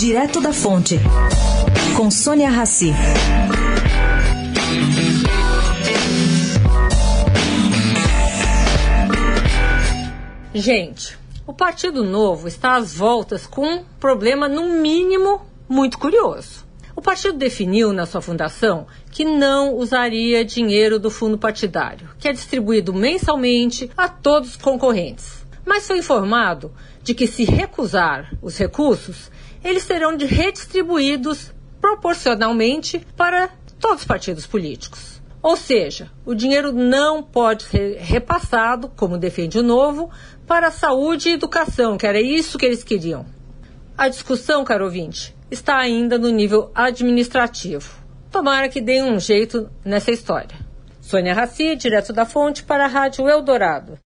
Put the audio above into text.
Direto da Fonte, com Sônia Rassi. Gente, o Partido Novo está às voltas com um problema, no mínimo, muito curioso. O partido definiu na sua fundação que não usaria dinheiro do fundo partidário, que é distribuído mensalmente a todos os concorrentes. Mas foi informado de que, se recusar os recursos, eles serão redistribuídos proporcionalmente para todos os partidos políticos. Ou seja, o dinheiro não pode ser repassado, como defende o Novo, para a saúde e educação, que era isso que eles queriam. A discussão, caro ouvinte, está ainda no nível administrativo. Tomara que dê um jeito nessa história. Sônia Raci, direto da fonte para a Rádio Eldorado.